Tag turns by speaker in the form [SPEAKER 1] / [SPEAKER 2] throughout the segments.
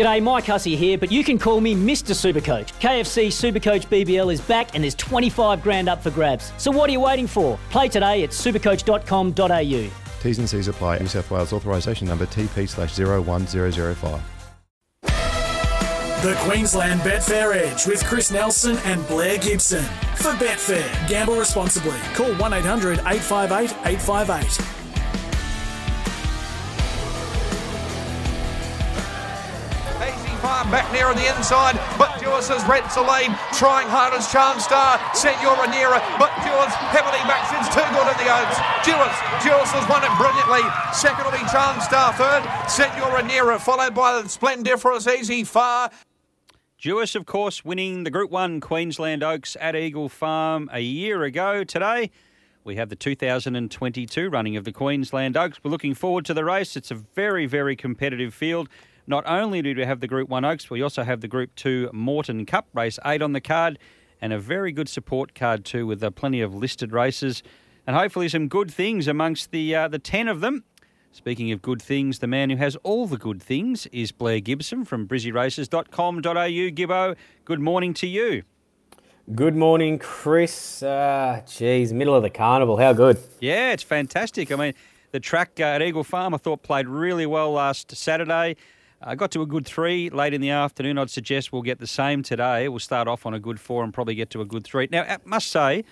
[SPEAKER 1] G'day, Mike Hussey here, but you can call me Mr. Supercoach. KFC Supercoach BBL is back and there's 25 grand up for grabs. So what are you waiting for? Play today at supercoach.com.au.
[SPEAKER 2] T's and C's apply. New South Wales authorisation number TP slash 01005.
[SPEAKER 3] The Queensland Betfair Edge with Chris Nelson and Blair Gibson. For Betfair, gamble responsibly. Call 1 800 858 858.
[SPEAKER 4] Back near on the inside, but Dewis has rents a trying hard as Charm Star, Senora Nera, but Dewis heavily back since too good in the Oaks. Dewis, Dewis has won it brilliantly. Second will be Charm Star, third, Senora Nera, followed by the Splendiferous Easy Far.
[SPEAKER 5] Dewis, of course, winning the Group 1 Queensland Oaks at Eagle Farm a year ago today. We have the 2022 running of the Queensland Oaks. We're looking forward to the race. It's a very, very competitive field. Not only do we have the Group 1 Oaks, we also have the Group 2 Morton Cup, race 8 on the card, and a very good support card too, with uh, plenty of listed races, and hopefully some good things amongst the uh, the 10 of them. Speaking of good things, the man who has all the good things is Blair Gibson from brizzyraces.com.au. Gibbo, good morning to you.
[SPEAKER 6] Good morning, Chris. Uh, geez, middle of the carnival. How good?
[SPEAKER 5] Yeah, it's fantastic. I mean, the track uh, at Eagle Farm I thought played really well last Saturday. I got to a good three late in the afternoon. I'd suggest we'll get the same today. We'll start off on a good four and probably get to a good three. Now, I must say,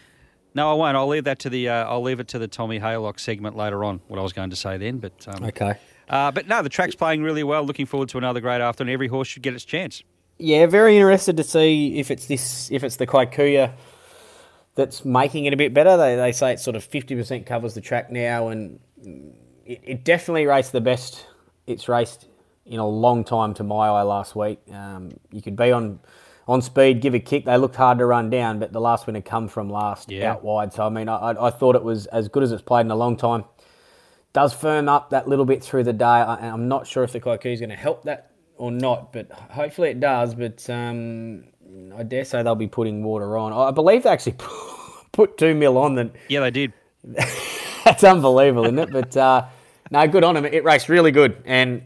[SPEAKER 5] no, I won't. I'll leave that to the uh, I'll leave it to the Tommy Haylock segment later on. What I was going to say then, but um,
[SPEAKER 6] okay.
[SPEAKER 5] Uh, but no, the track's playing really well. Looking forward to another great afternoon. Every horse should get its chance.
[SPEAKER 6] Yeah, very interested to see if it's this if it's the Kikuyu that's making it a bit better. They they say it sort of fifty percent covers the track now, and it, it definitely raced the best it's raced in a long time to my eye last week. Um, you could be on on speed, give a kick. They looked hard to run down, but the last had come from last yeah. out wide. So I mean, I, I thought it was as good as it's played in a long time. Does firm up that little bit through the day, and I'm not sure if the Kikuyu is going to help that or not, but hopefully it does. But um, I dare say they'll be putting water on. I believe they actually put two mil on. Then
[SPEAKER 5] yeah, they did.
[SPEAKER 6] That's unbelievable, isn't it? But uh, no, good on them. It raced really good, and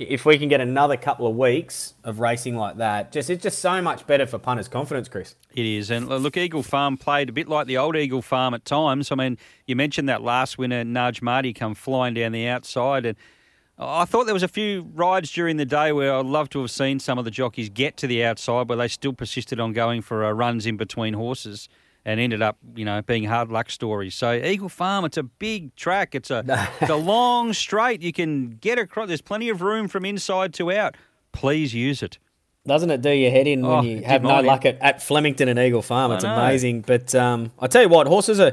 [SPEAKER 6] if we can get another couple of weeks of racing like that, just it's just so much better for punters' confidence, Chris.
[SPEAKER 5] It is, and look, Eagle Farm played a bit like the old Eagle Farm at times. I mean, you mentioned that last winner, Nudge Marty, come flying down the outside, and I thought there was a few rides during the day where I'd love to have seen some of the jockeys get to the outside, but they still persisted on going for uh, runs in between horses and ended up, you know, being hard luck stories. So Eagle Farm, it's a big track. It's a it's a long straight. You can get across. There's plenty of room from inside to out. Please use it.
[SPEAKER 6] Doesn't it do your head in when oh, you have no luck at, at Flemington and Eagle Farm? It's amazing. But um, I tell you what, horses are.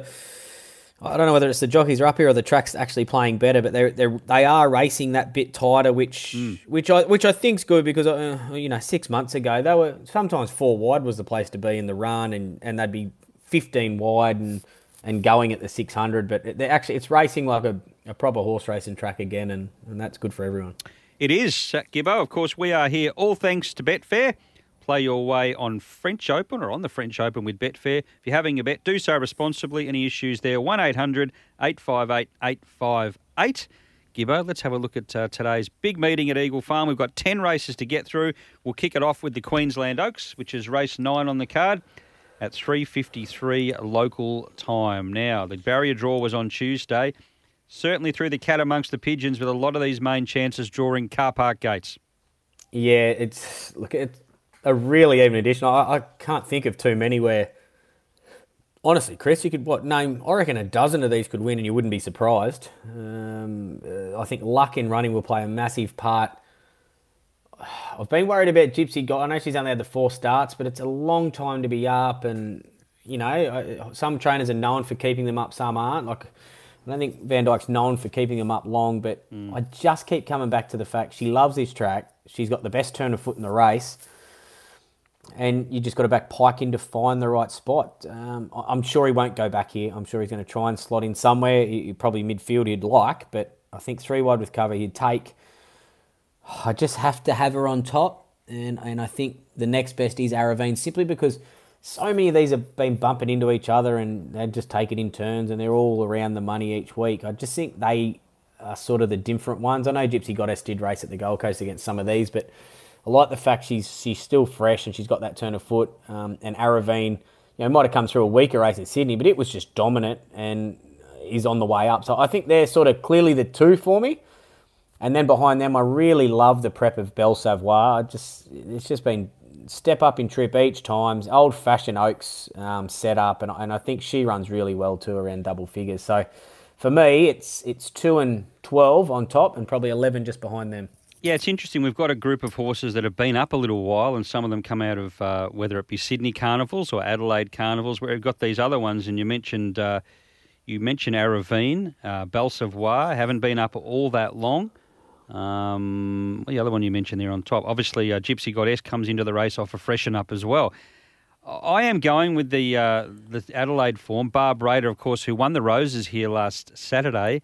[SPEAKER 6] I don't know whether it's the jockeys are up here or the track's actually playing better, but they're, they're they are racing that bit tighter, which mm. which I which I think's good because uh, you know six months ago they were sometimes four wide was the place to be in the run, and, and they'd be 15 wide and and going at the 600. But they're actually it's racing like a, a proper horse racing track again, and, and that's good for everyone.
[SPEAKER 5] It is, Gibbo. Of course, we are here all thanks to Betfair. Play your way on French Open or on the French Open with Betfair. If you're having a bet, do so responsibly. Any issues there? 1 800 858 858. Gibbo, let's have a look at uh, today's big meeting at Eagle Farm. We've got 10 races to get through. We'll kick it off with the Queensland Oaks, which is race 9 on the card at 3.53 local time. Now, the barrier draw was on Tuesday. Certainly threw the cat amongst the pigeons with a lot of these main chances drawing car park gates.
[SPEAKER 6] Yeah, it's look, it's a really even edition. I, I can't think of too many where, honestly, Chris, you could what name? I reckon a dozen of these could win, and you wouldn't be surprised. Um, uh, I think luck in running will play a massive part I've been worried about Gypsy God. I know she's only had the four starts, but it's a long time to be up. And, you know, some trainers are known for keeping them up, some aren't. Like, I don't think Van Dyke's known for keeping them up long, but mm. I just keep coming back to the fact she loves this track. She's got the best turn of foot in the race. And you just got to back Pike in to find the right spot. Um, I'm sure he won't go back here. I'm sure he's going to try and slot in somewhere. He, probably midfield he'd like, but I think three wide with cover he'd take. I just have to have her on top, and and I think the next best is Aravine simply because so many of these have been bumping into each other and they just take it in turns and they're all around the money each week. I just think they are sort of the different ones. I know Gypsy Goddess did race at the Gold Coast against some of these, but I like the fact she's she's still fresh and she's got that turn of foot. Um, and Aravine, you know, might have come through a weaker race in Sydney, but it was just dominant and is on the way up. So I think they're sort of clearly the two for me. And then behind them, I really love the prep of Belle Savoir. Just it's just been step up in trip each time. Old fashioned Oaks um, setup, and, and I think she runs really well too around double figures. So for me, it's it's two and twelve on top, and probably eleven just behind them.
[SPEAKER 5] Yeah, it's interesting. We've got a group of horses that have been up a little while, and some of them come out of uh, whether it be Sydney Carnivals or Adelaide Carnivals, where we've got these other ones. And you mentioned uh, you mentioned Aravine, uh, Belle Savoir, haven't been up all that long. Um, the other one you mentioned there on top, obviously, uh, Gypsy Goddess comes into the race off a freshen up as well. I am going with the uh, the Adelaide form. Barb Raider, of course, who won the Roses here last Saturday.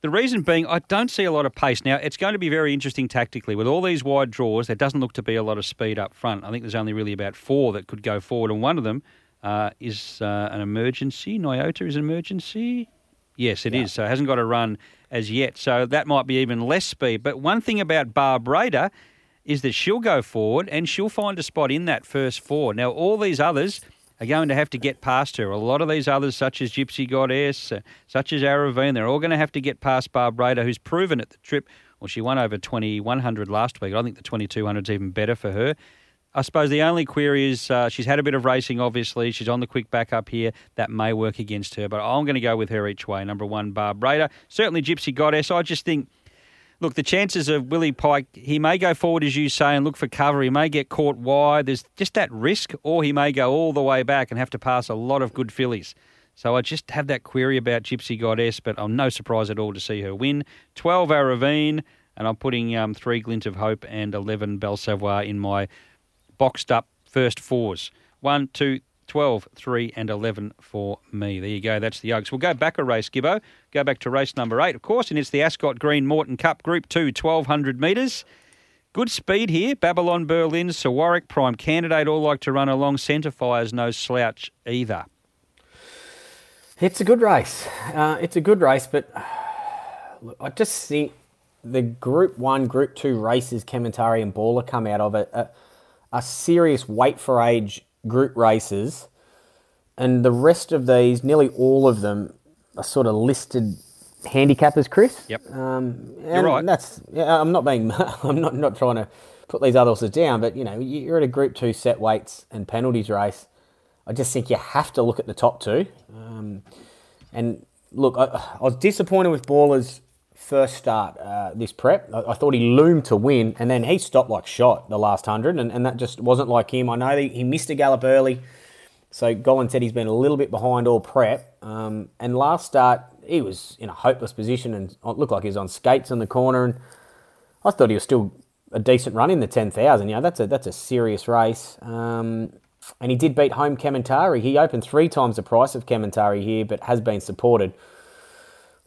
[SPEAKER 5] The reason being, I don't see a lot of pace. Now, it's going to be very interesting tactically. With all these wide draws, there doesn't look to be a lot of speed up front. I think there's only really about four that could go forward, and one of them uh, is uh, an emergency. Nyota is an emergency. Yes, it yeah. is. So it hasn't got a run as yet. So that might be even less speed. But one thing about Barb Raider is that she'll go forward and she'll find a spot in that first four. Now, all these others are going to have to get past her. A lot of these others, such as Gypsy Goddess, uh, such as Aravine, they're all going to have to get past Barb Raider, who's proven at the trip. Well, she won over 2100 last week. I think the 2200 is even better for her. I suppose the only query is uh, she's had a bit of racing, obviously. She's on the quick back up here. That may work against her, but I'm going to go with her each way. Number one, Barb Raider. Certainly Gypsy Goddess. I just think, look, the chances of Willie Pike, he may go forward, as you say, and look for cover. He may get caught wide. There's just that risk, or he may go all the way back and have to pass a lot of good fillies. So I just have that query about Gypsy Goddess, but I'm no surprise at all to see her win. 12 Aravine, and I'm putting um, three Glint of Hope and 11 Belle Savoir in my boxed up first fours. One, two, 12, 3 and 11 for me. There you go. That's the Oaks. We'll go back a race, Gibbo. Go back to race number 8, of course, and it's the Ascot Green Morton Cup Group 2, 1200 metres. Good speed here. Babylon Berlin, Sir Warwick, Prime Candidate all like to run along. Centre Fire's no slouch either.
[SPEAKER 6] It's a good race. Uh, it's a good race, but I just think the Group 1, Group 2 races, Kementari and Baller come out of it. Uh, are serious weight for age group races, and the rest of these, nearly all of them, are sort of listed handicappers, Chris.
[SPEAKER 5] Yep.
[SPEAKER 6] Um,
[SPEAKER 5] You're right.
[SPEAKER 6] That's yeah. I'm not being. I'm not not trying to put these other horses down, but you know, you're at a Group Two set weights and penalties race. I just think you have to look at the top two. Um, and look, I, I was disappointed with Ballers first start uh, this prep. I, I, thought he loomed to win, and then he stopped like shot the last hundred, and, and that just wasn't like him. I know he, he missed a gallop early, so Gollan said he's been a little bit behind all prep. Um, and last start, he was in a hopeless position and looked like he was on skates in the corner, and I thought he was still a decent run in the ten thousand. You know, that's a that's a serious race. Um, and he did beat home Kementari. He opened three times the price of Kementari here, but has been supported.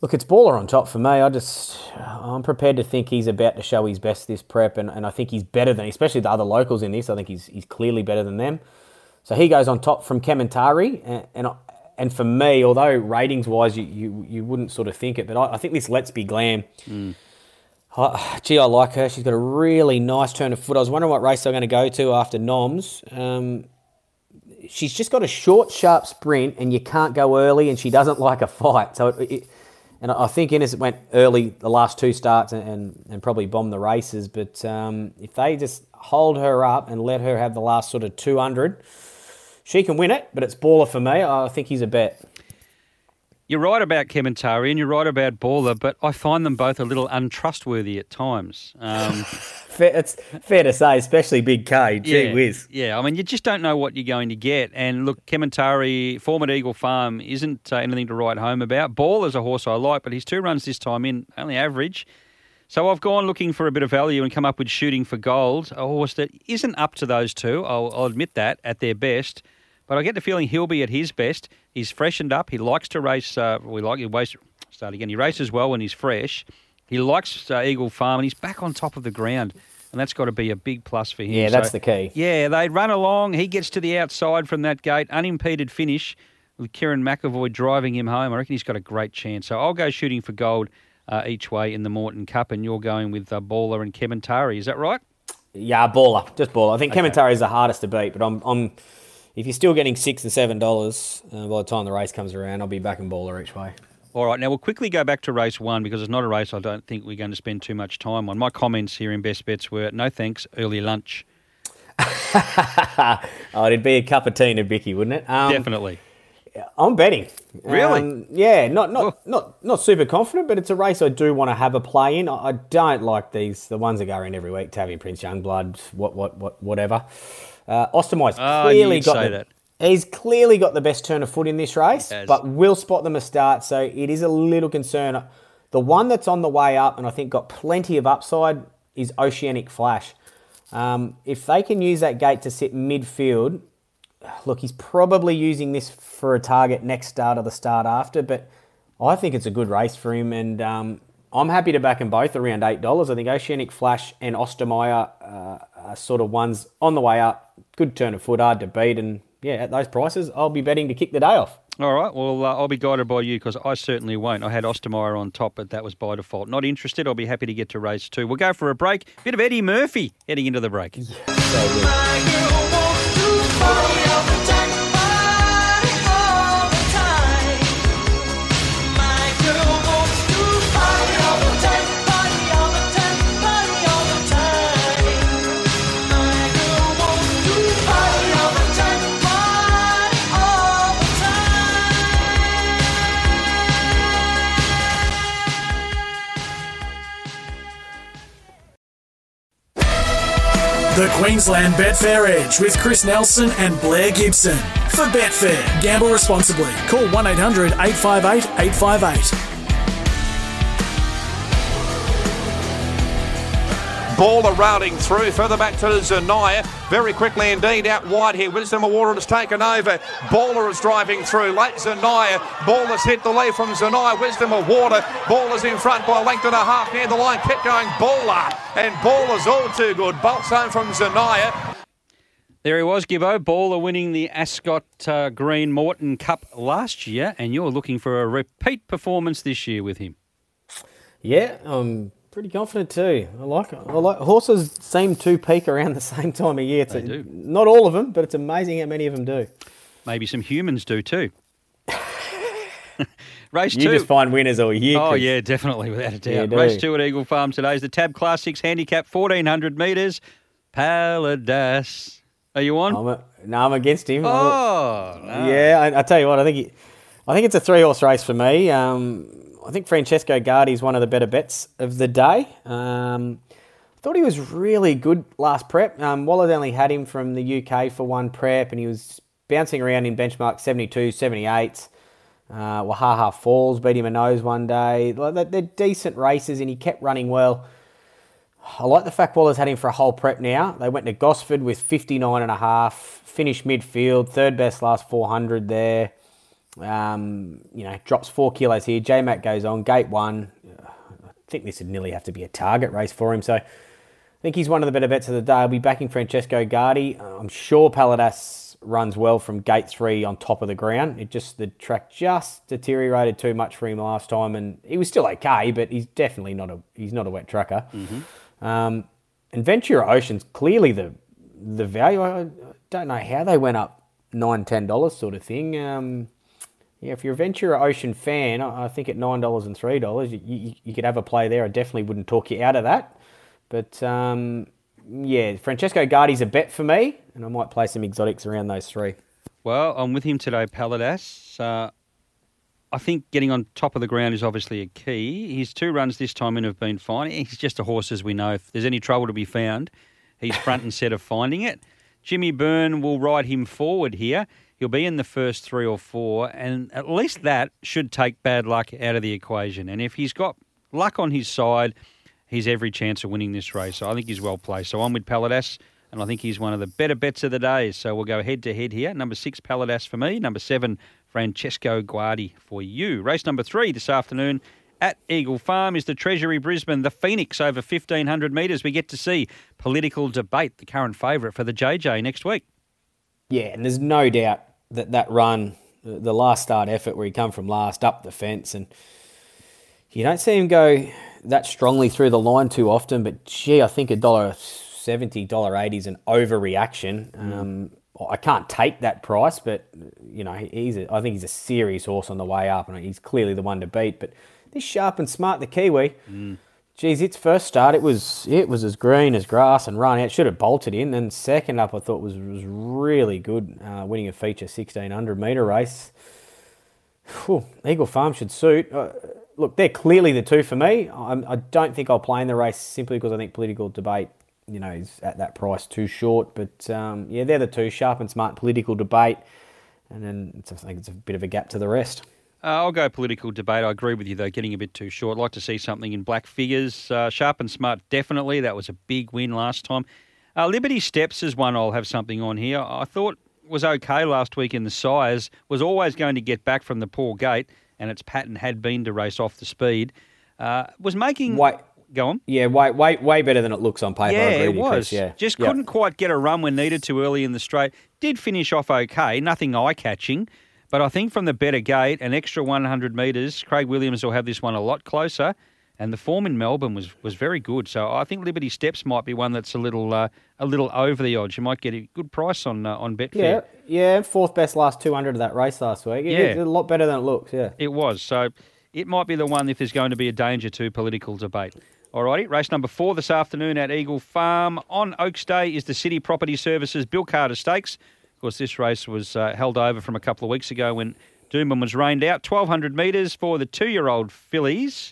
[SPEAKER 6] Look, it's baller on top for me. I just, I'm prepared to think he's about to show his best this prep, and, and I think he's better than, especially the other locals in this. I think he's he's clearly better than them. So he goes on top from Kementari, and and, and for me, although ratings wise you, you, you wouldn't sort of think it, but I, I think this Let's Be Glam. Mm. I, gee, I like her. She's got a really nice turn of foot. I was wondering what race they're going to go to after Noms. Um, she's just got a short, sharp sprint, and you can't go early, and she doesn't like a fight. So it, it and I think Innes went early the last two starts and, and, and probably bombed the races. But um, if they just hold her up and let her have the last sort of 200, she can win it. But it's baller for me. I think he's a bet.
[SPEAKER 5] You're right about Kementari and you're right about Baller, but I find them both a little untrustworthy at times. Um,
[SPEAKER 6] fair, it's fair to say, especially Big K. Gee
[SPEAKER 5] yeah,
[SPEAKER 6] whiz.
[SPEAKER 5] Yeah, I mean, you just don't know what you're going to get. And look, Kementari, former Eagle Farm, isn't uh, anything to write home about. Ball is a horse I like, but his two runs this time in only average. So I've gone looking for a bit of value and come up with Shooting for Gold, a horse that isn't up to those two. I'll, I'll admit that at their best. But I get the feeling he'll be at his best. He's freshened up. He likes to race. Uh, we like he race. Start again. He races well when he's fresh. He likes uh, Eagle Farm, and he's back on top of the ground, and that's got to be a big plus for him.
[SPEAKER 6] Yeah, that's so, the key.
[SPEAKER 5] Yeah, they run along. He gets to the outside from that gate, unimpeded finish with Kerrin McEvoy driving him home. I reckon he's got a great chance. So I'll go shooting for gold uh, each way in the Morton Cup, and you're going with uh, Baller and Kementari. Is that right?
[SPEAKER 6] Yeah, baller, just baller. I think okay. is the hardest to beat, but I'm, I'm if you're still getting six or seven dollars uh, by the time the race comes around, I'll be back in baller each way.
[SPEAKER 5] All right, now we'll quickly go back to race one because it's not a race I don't think we're going to spend too much time on. My comments here in Best Bets were no thanks, early lunch.
[SPEAKER 6] oh, it'd be a cup of tea and a bicky, wouldn't it?
[SPEAKER 5] Um, Definitely.
[SPEAKER 6] I'm betting.
[SPEAKER 5] Really? Um,
[SPEAKER 6] yeah, not not, oh. not not super confident, but it's a race I do want to have a play in. I, don't like these the ones that go in every week. Tavian Prince, Youngblood, what what what whatever. Uh, Ostermeyer's oh, clearly got the, that. He's clearly got the best turn of foot in this race, but will spot them a start, so it is a little concern. The one that's on the way up, and I think got plenty of upside, is Oceanic Flash. Um, if they can use that gate to sit midfield, look, he's probably using this for a target next start or the start after, but I think it's a good race for him, and um, I'm happy to back them both around eight dollars. I think Oceanic Flash and Ostermeyer uh, are sort of ones on the way up. Good turn of foot, hard to beat, and yeah, at those prices, I'll be betting to kick the day off.
[SPEAKER 5] All right. Well, uh, I'll be guided by you because I certainly won't. I had Ostermeyer on top, but that was by default. Not interested. I'll be happy to get to race two. We'll go for a break. Bit of Eddie Murphy heading into the break. Yeah, so
[SPEAKER 3] The Queensland Betfair Edge with Chris Nelson and Blair Gibson. For Betfair, gamble responsibly. Call 1 800 858 858.
[SPEAKER 4] Baller routing through, further back to Zanaya. Very quickly indeed, out wide here. Wisdom of Water has taken over. Baller is driving through. Late Zanaya. Baller's hit the lead from Zanaya. Wisdom of Water. Baller's in front by a length and a half near the line. Kept going Baller. And Baller's all too good. Bolts home from Zanaya.
[SPEAKER 5] There he was, Gibbo. Baller winning the Ascot uh, Green Morton Cup last year, and you're looking for a repeat performance this year with him.
[SPEAKER 6] Yeah, um, Pretty confident too. I like it. I like horses seem to peak around the same time of year.
[SPEAKER 5] It's they a, do.
[SPEAKER 6] Not all of them, but it's amazing how many of them do.
[SPEAKER 5] Maybe some humans do too. Race
[SPEAKER 6] you
[SPEAKER 5] two.
[SPEAKER 6] You just find winners all year.
[SPEAKER 5] Oh, yeah, definitely, without a doubt. Race two at Eagle Farm today is the Tab Classics Handicap, 1400 metres. Paladas. Are you on?
[SPEAKER 6] I'm a, no, I'm against him.
[SPEAKER 5] Oh,
[SPEAKER 6] no. Yeah, I, I, tell you what, I think he, I think it's a three horse race for me. Um, I think Francesco Guardi is one of the better bets of the day. Um, thought he was really good last prep. Um, Wallace only had him from the UK for one prep, and he was bouncing around in benchmark 72, 78. Uh, Wahaha Falls beat him a nose one day. They're decent races, and he kept running well. I like the fact Wallace had him for a whole prep now. They went to Gosford with 59 and a half, finished midfield, third best last 400 there. Um, you know, drops four kilos here. J Mac goes on, gate one. I think this would nearly have to be a target race for him. So I think he's one of the better bets of the day. I'll be backing Francesco Guardi. I'm sure Paladas runs well from gate three on top of the ground. It just the track just deteriorated too much for him last time, and he was still okay, but he's definitely not a he's not a wet tracker. Mm-hmm. Um, and Ventura Ocean's clearly the the value. I don't know how they went up nine ten dollars sort of thing. Um, yeah, if you're a Ventura Ocean fan, I think at nine dollars and three dollars, you, you, you, could have a play there. I definitely wouldn't talk you out of that. But um, yeah, Francesco Guardi's a bet for me, and I might play some exotics around those three.
[SPEAKER 5] Well, I'm with him today, Paladas. Uh, I think getting on top of the ground is obviously a key. His two runs this time in have been fine. He's just a horse, as we know. If there's any trouble to be found, he's front and centre finding it. Jimmy Byrne will ride him forward here he'll be in the first three or four, and at least that should take bad luck out of the equation. And if he's got luck on his side, he's every chance of winning this race. So I think he's well placed. So I'm with Paladas, and I think he's one of the better bets of the day. So we'll go head to head here. Number six, Paladas for me. Number seven, Francesco Guardi for you. Race number three this afternoon at Eagle Farm is the Treasury Brisbane, the Phoenix over 1,500 metres. We get to see political debate, the current favourite for the JJ next week.
[SPEAKER 6] Yeah, and there's no doubt that that run, the last start effort where he come from last up the fence, and you don't see him go that strongly through the line too often. But gee, I think a dollar seventy dollar eighty is an overreaction. Um, I can't take that price, but you know he's a, I think he's a serious horse on the way up, and he's clearly the one to beat. But this sharp and smart, the Kiwi. Geez, its first start, it was it was as green as grass and run. It should have bolted in. Then second up, I thought was was really good, uh, winning a feature sixteen hundred meter race. Whew, Eagle Farm should suit. Uh, look, they're clearly the two for me. I'm, I don't think I'll play in the race simply because I think political debate, you know, is at that price too short. But um, yeah, they're the two sharp and smart political debate, and then I think it's a bit of a gap to the rest.
[SPEAKER 5] Uh, I'll go political debate. I agree with you, though, getting a bit too short. I'd like to see something in black figures. Uh, sharp and smart, definitely. That was a big win last time. Uh, Liberty Steps is one I'll have something on here. I thought was okay last week in the sires, was always going to get back from the poor gate, and its pattern had been to race off the speed. Uh, was making.
[SPEAKER 6] Wait.
[SPEAKER 5] Go on.
[SPEAKER 6] Yeah, way, way, way better than it looks on paper. I
[SPEAKER 5] Yeah, it was.
[SPEAKER 6] Chris, Yeah,
[SPEAKER 5] Just
[SPEAKER 6] Yep.
[SPEAKER 5] couldn't quite get a run when needed to early in the straight. Did finish off okay, nothing eye catching. But I think from the better gate, an extra 100 metres, Craig Williams will have this one a lot closer. And the form in Melbourne was, was very good. So I think Liberty Steps might be one that's a little uh, a little over the odds. You might get a good price on uh, on Betfair.
[SPEAKER 6] Yeah, yeah, fourth best last 200 of that race last week. Yeah,
[SPEAKER 5] Yeah.
[SPEAKER 6] It's a lot better than it looks, yeah.
[SPEAKER 5] It was. So it might be the one if there's going to be a danger to political debate. Alrighty, race number four this afternoon at Eagle Farm. On Oaks Day is the City Property Services Bill Carter Stakes. Of course, this race was uh, held over from a couple of weeks ago when Doomben was rained out. 1,200 metres for the two-year-old fillies.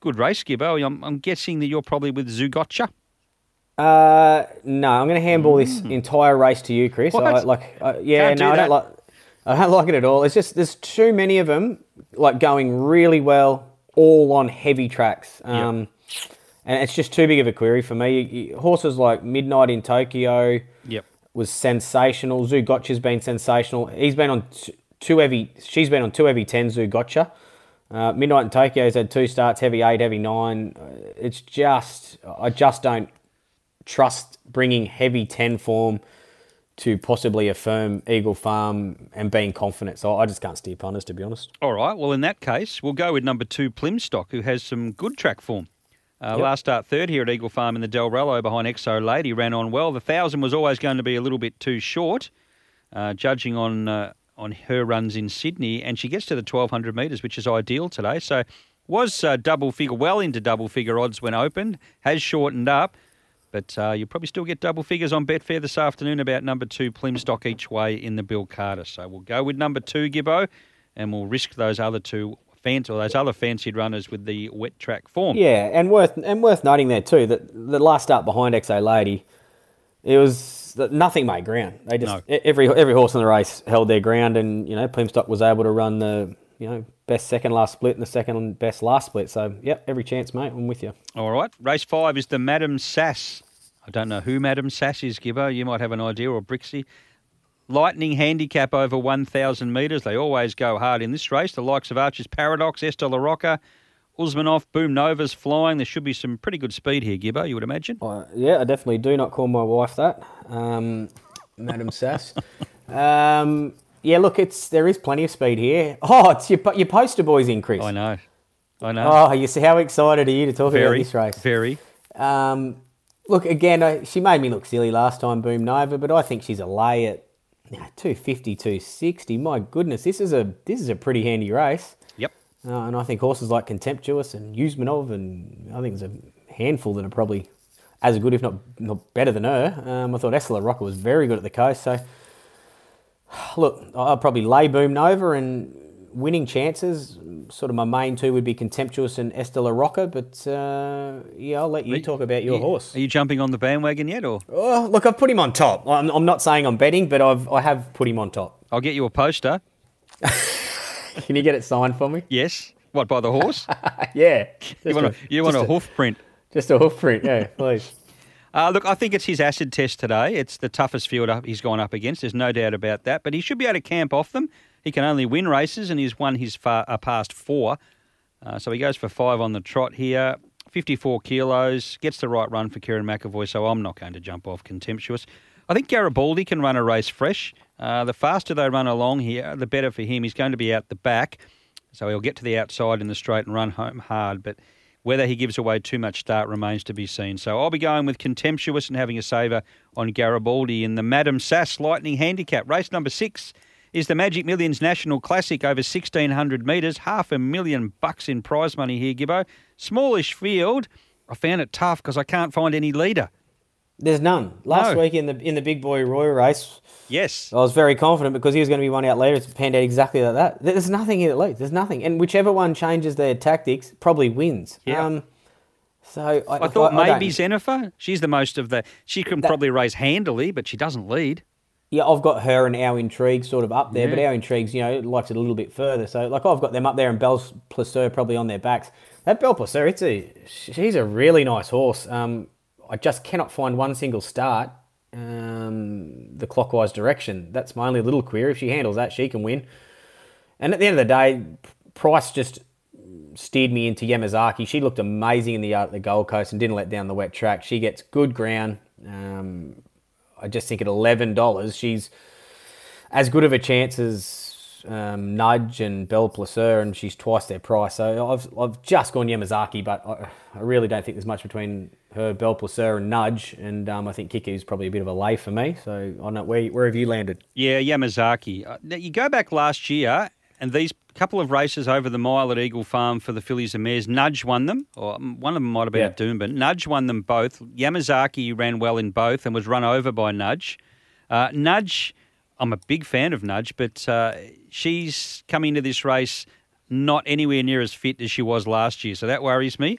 [SPEAKER 5] Good race, Gibbo. I'm, I'm guessing that you're probably with Zougotcha.
[SPEAKER 6] Uh, no, I'm going to handball this entire race to you, Chris.
[SPEAKER 5] Mm.
[SPEAKER 6] I, like, uh, yeah,
[SPEAKER 5] Can't do
[SPEAKER 6] no, I don't like. I don't like it at all. It's just there's too many of them, like going really well, all on heavy tracks. Um, and it's just too big of a query for me. Horses like Midnight in Tokyo
[SPEAKER 5] Yep.
[SPEAKER 6] Was sensational. Zougotcha's been sensational. He's been on two heavy. She's been on two heavy ten. Zougotcha. Uh, Midnight in Tokyo's had two starts, heavy eight, heavy nine. Uh, It's just I just don't trust bringing heavy ten form to possibly affirm Eagle Farm and being confident. So I just can't steer punters to be honest.
[SPEAKER 5] All right. Well, in that case, we'll go with number two, Plimstock, who has some good track form. Uh, Last start third here at Eagle Farm in the Delrello behind Exo Lady ran on well. The thousand was always going to be a little bit too short, uh, judging on uh, on her runs in Sydney, and she gets to the twelve hundred metres, which is ideal today. So was uh, double figure, well into double figure odds when opened, has shortened up. But uh, you'll probably still get double figures on Betfair this afternoon about number two, Plimstock each way in the Bill Carter. So we'll go with number two, Gibbo, and we'll risk those other two fancy or those other fancied runners with the wet track form.
[SPEAKER 6] Yeah, and worth and worth noting there too that the last start behind XO Lady, it was nothing made ground. They just
[SPEAKER 5] No.
[SPEAKER 6] every every horse in the race held their ground, and you know Plimstock was able to run the you know best second last split and the second best last split. So yep, every chance, mate. I'm with you.
[SPEAKER 5] All right. Race five is the Madam Sass. I don't know who Madam Sass is, Gibbo. You might have an idea, or Brixie. Lightning handicap over 1,000 metres. They always go hard in this race. The likes of Archer's Paradox, Esther La Rocca, Usmanov, Boom Nova's flying. There should be some pretty good speed here, Gibbo, you would imagine.
[SPEAKER 6] Uh, yeah, I definitely do not call my wife that, um, Madam Sass. Um, yeah, look, it's there is plenty of speed here. Oh, it's your your poster boys in, Chris.
[SPEAKER 5] I know. I know.
[SPEAKER 6] Oh, you see how excited are you to talk about this race?
[SPEAKER 5] very.
[SPEAKER 6] Um, look, again, uh, she made me look silly last time, Boom Nova, but I think she's a lay at know, 250, 260. My goodness, this is a this is a pretty handy race.
[SPEAKER 5] Yep.
[SPEAKER 6] Uh, and I think horses like Contemptuous and Usmanov, and I think there's a handful that are probably as good, if not, not better than her. Um, I thought Estella Rocker was very good at the coast. So, look, I'll probably lay Boom Nova and winning chances. Sort of my main two would be Contemptuous and Estella Rocker. But uh, yeah, I'll let you talk about your
[SPEAKER 5] Are you-
[SPEAKER 6] horse.
[SPEAKER 5] Are you jumping on the bandwagon yet, or
[SPEAKER 6] Oh, look, I've put him on top. I'm, I'm not saying I'm betting, but I've I have put him on top.
[SPEAKER 5] I'll get you a poster?
[SPEAKER 6] Can you get it signed for me?
[SPEAKER 5] Yes. What by the horse?
[SPEAKER 6] yeah.
[SPEAKER 5] you want a, you want a
[SPEAKER 6] just
[SPEAKER 5] hoof print?
[SPEAKER 6] Just a hoof print, yeah, please.
[SPEAKER 5] Uh, look, I think it's his acid test today. It's the toughest field up he's gone up against. There's no doubt about that. But he should be able to camp off them. He can only win races, and he's won his far, uh, past four. Uh, so he goes for five on the trot here. 54 kilos, gets the right run for Kerrin McEvoy, so I'm not going to jump off contemptuous. I think Garibaldi can run a race fresh. Uh, the faster they run along here, the better for him. He's going to be out the back, so he'll get to the outside in the straight and run home hard. But Whether he gives away too much start remains to be seen. So I'll be going with Contemptuous and having a saver on Garibaldi in the Madam Sass Lightning Handicap. Race number six is the Magic Millions National Classic over 1,600 metres. Half a million bucks in prize money here, Gibbo. Smallish field. I found it tough because I can't find any leader.
[SPEAKER 6] There's none. Last
[SPEAKER 5] No.
[SPEAKER 6] week in the in the big boy Royal race,
[SPEAKER 5] Yes.
[SPEAKER 6] I was very confident because he was going to be one out later. It's panned out exactly like that. There's nothing here that leads. There's nothing, and whichever one changes their tactics probably wins.
[SPEAKER 5] Yeah.
[SPEAKER 6] Um, so I,
[SPEAKER 5] I thought
[SPEAKER 6] I
[SPEAKER 5] maybe Zenifer. She's the most of the. She can
[SPEAKER 6] That-
[SPEAKER 5] probably race handily, but she doesn't lead.
[SPEAKER 6] Yeah, I've got her and our intrigue sort of up there, but our intrigues, you know, likes it a little bit further. So, like, I've got them up there, and Belle Placer probably on their backs. That Belle Placer, it's a she's a really nice horse. Um, I just cannot find one single start um, the clockwise direction. That's my only little query. If she handles that, she can win. And at the end of the day, Price just steered me into Yamazaki. She looked amazing in the uh, the Gold Coast and didn't let down the wet track. She gets good ground. Um, I just think at eleven dollars, she's as good of a chance as um, Nudge and Belle Placer, and she's twice their price. So I've I've just gone Yamazaki, but I, I really don't think there's much between her, Belle Placer, and Nudge. And um, I think Kiku's probably a bit of a lay for me. So I don't know where where have you landed?
[SPEAKER 5] Yeah, Yamazaki. Uh, now, you go back last year, and these couple of races over the mile at Eagle Farm for the fillies and mares, Nudge won them, or um, one of them might have been
[SPEAKER 6] Yeah.
[SPEAKER 5] at Doomben. Nudge won them both. Yamazaki ran well in both and was run over by Nudge. Uh, Nudge, I'm a big fan of Nudge, but uh, she's coming into this race not anywhere near as fit as she was last year, so that worries me.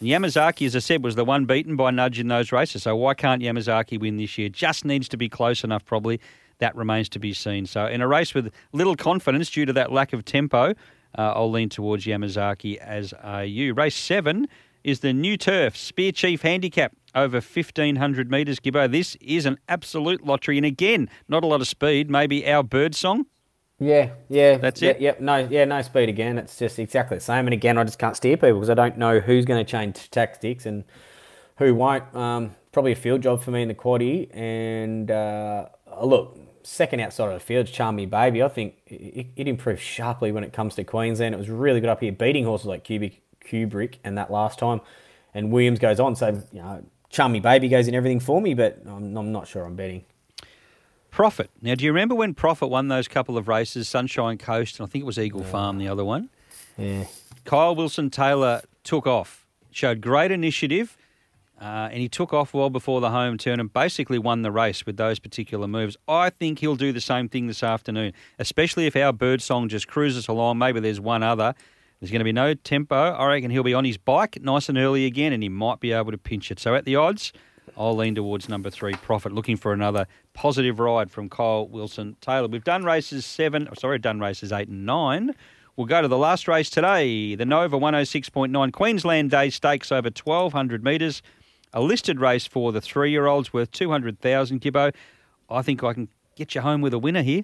[SPEAKER 5] Yamazaki, as I said, was the one beaten by Nudge in those races. So why can't Yamazaki win this year? Just needs to be close enough, probably. That remains to be seen. So in a race with little confidence due to that lack of tempo, uh, I'll lean towards Yamazaki as are you. Race seven is the new turf Spear Chief Handicap over 1500 metres. Gibbo, this is an absolute lottery, and again, not a lot of speed. Maybe our bird song.
[SPEAKER 6] Yeah, yeah,
[SPEAKER 5] That's
[SPEAKER 6] yeah,
[SPEAKER 5] it?
[SPEAKER 6] Yep, no, yeah, no speed again. It's just exactly the same. And again, I just can't steer people because I don't know who's going to change tactics and who won't. Um, probably a field job for me in the quaddy. And uh, look, second outside of the field, Charm Me Baby. I think it, it improved sharply when it comes to Queensland. It was really good up here, beating horses like Cubic, Kubrick and that last time. And Williams goes on, so you know, Charm Me Baby goes in everything for me, but I'm, I'm not sure I'm betting.
[SPEAKER 5] Profit. Now, do you remember when Profit won those couple of races, Sunshine Coast, and I think it was Eagle Farm, the other one?
[SPEAKER 6] Yeah.
[SPEAKER 5] Kyle Wilson Taylor took off, showed great initiative, uh, and he took off well before the home turn and basically won the race with those particular moves. I think he'll do the same thing this afternoon, especially if our bird song just cruises along. Maybe there's one other. There's going to be no tempo. I reckon he'll be on his bike nice and early again, and he might be able to pinch it. So at the odds, I'll lean towards number three, Profit, looking for another positive ride from Kyle Wilson Taylor. We've done races seven, sorry, done races eight and nine. We'll go to the last race today, the Nova 106.9 Queensland Day Stakes over 1,200 metres. A listed race for the three-year-olds worth 200,000, Gibbo. I think I can get you home with a winner here.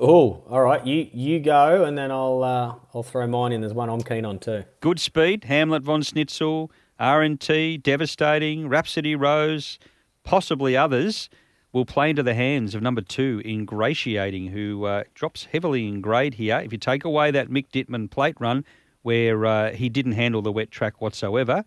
[SPEAKER 6] Oh, all right. You you go, and then I'll uh, I'll throw mine in. There's one I'm keen on too.
[SPEAKER 5] Good speed, Hamlet von Schnitzel, R&T, Devastating, Rhapsody Rose, possibly others, will play into the hands of number two, Ingratiating, who uh, drops heavily in grade here. If you take away that Mick Dittman plate run where uh, he didn't handle the wet track whatsoever,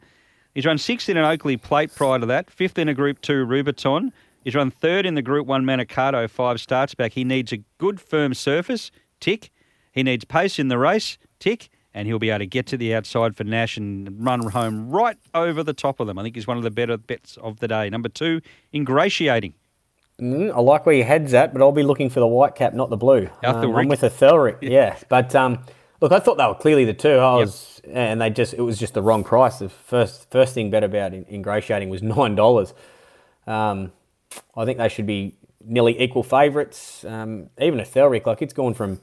[SPEAKER 5] he's run sixth in an Oakleigh plate prior to that, fifth in a Group 2 Rubiton. He's run third in the Group 1 Manikato, five starts back. He needs a good firm surface, tick. He needs pace in the race, tick. And he'll be able to get to the outside for Nash and run home right over the top of them. I think he's one of the better bets of the day. Number two, Ingratiating.
[SPEAKER 6] Mm, I like where your head's at, but I'll be looking for the white cap, not the blue. Um. I'm with Athelric, yeah. But um, look, I thought they were clearly the two. I was, and they just it was just the wrong price. The first first thing bet about in- ingratiating was nine dollars. Um, I think they should be nearly equal favourites. Um, even Athelric, like it's gone from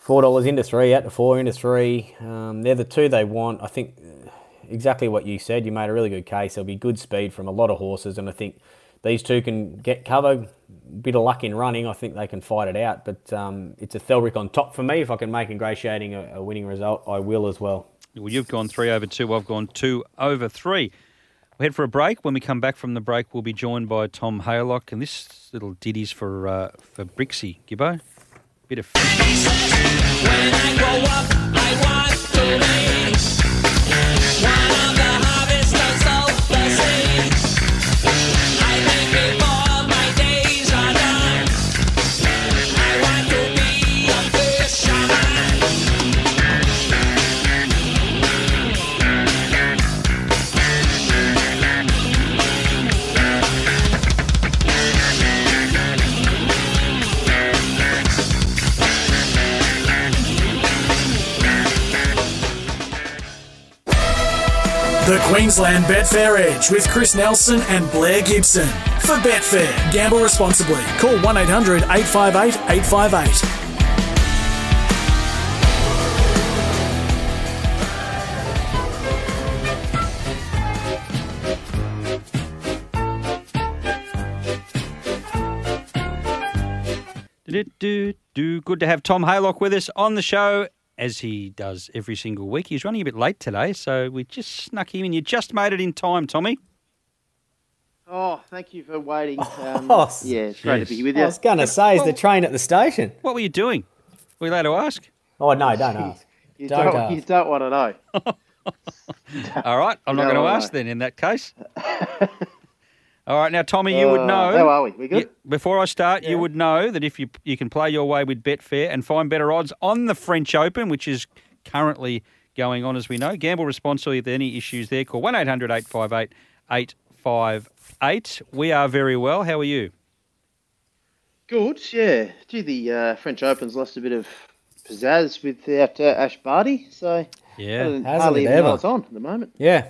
[SPEAKER 6] four dollars into three, out to four into three. Um, they're the two they want. I think uh, exactly what you said. You made a really good case. There'll be good speed from a lot of horses, and I think these two can get cover. Bit of luck in running, I think they can fight it out. But um, it's Athelric on top for me. If I can make ingratiating a, a winning result, I will as well.
[SPEAKER 5] Well, you've gone three over two. I've gone two over three. We'll head for a break. When we come back from the break, we'll be joined by Tom Haylock, and this little ditty's for uh, for Brixie Gibbo. Bit of.
[SPEAKER 3] The Queensland Betfair Edge with Chris Nelson and Blair Gibson. For Betfair, gamble responsibly. Call 1 800 858 858.
[SPEAKER 5] Do good to have Tom Haylock with us on the show as he does every single week. He's running a bit late today, so we just snuck him in. You just made it in time, Tommy.
[SPEAKER 7] Oh, thank you for waiting. Um,
[SPEAKER 6] Oh,
[SPEAKER 7] yeah, it's great to be with you.
[SPEAKER 6] I was going to say, is the train at the station?
[SPEAKER 5] What were you doing? Were you allowed to ask?
[SPEAKER 6] Oh, no, don't ask.
[SPEAKER 7] You
[SPEAKER 6] Don't
[SPEAKER 7] don't,
[SPEAKER 6] ask.
[SPEAKER 7] you don't want to know.
[SPEAKER 5] All right, I'm not going to
[SPEAKER 7] no,
[SPEAKER 5] ask
[SPEAKER 7] no.
[SPEAKER 5] then in that case. All right, now Tommy, you would
[SPEAKER 7] Uh,
[SPEAKER 5] know.
[SPEAKER 7] How are we? We good?
[SPEAKER 5] Yeah, before I start, you would know that if you you can play your way with Betfair and find better odds on the French Open, which is currently going on as we know. Gamble responsibly if there are any issues there. Call 1 800 858 858. We are very well. How are you?
[SPEAKER 7] Good, yeah. Gee, the uh, French Open's lost a bit of pizzazz without uh, Ash Barty, so
[SPEAKER 5] Yeah.
[SPEAKER 6] Hasn't
[SPEAKER 7] hardly
[SPEAKER 6] it
[SPEAKER 7] even know
[SPEAKER 6] ever?
[SPEAKER 7] it's on at the moment.
[SPEAKER 6] Yeah.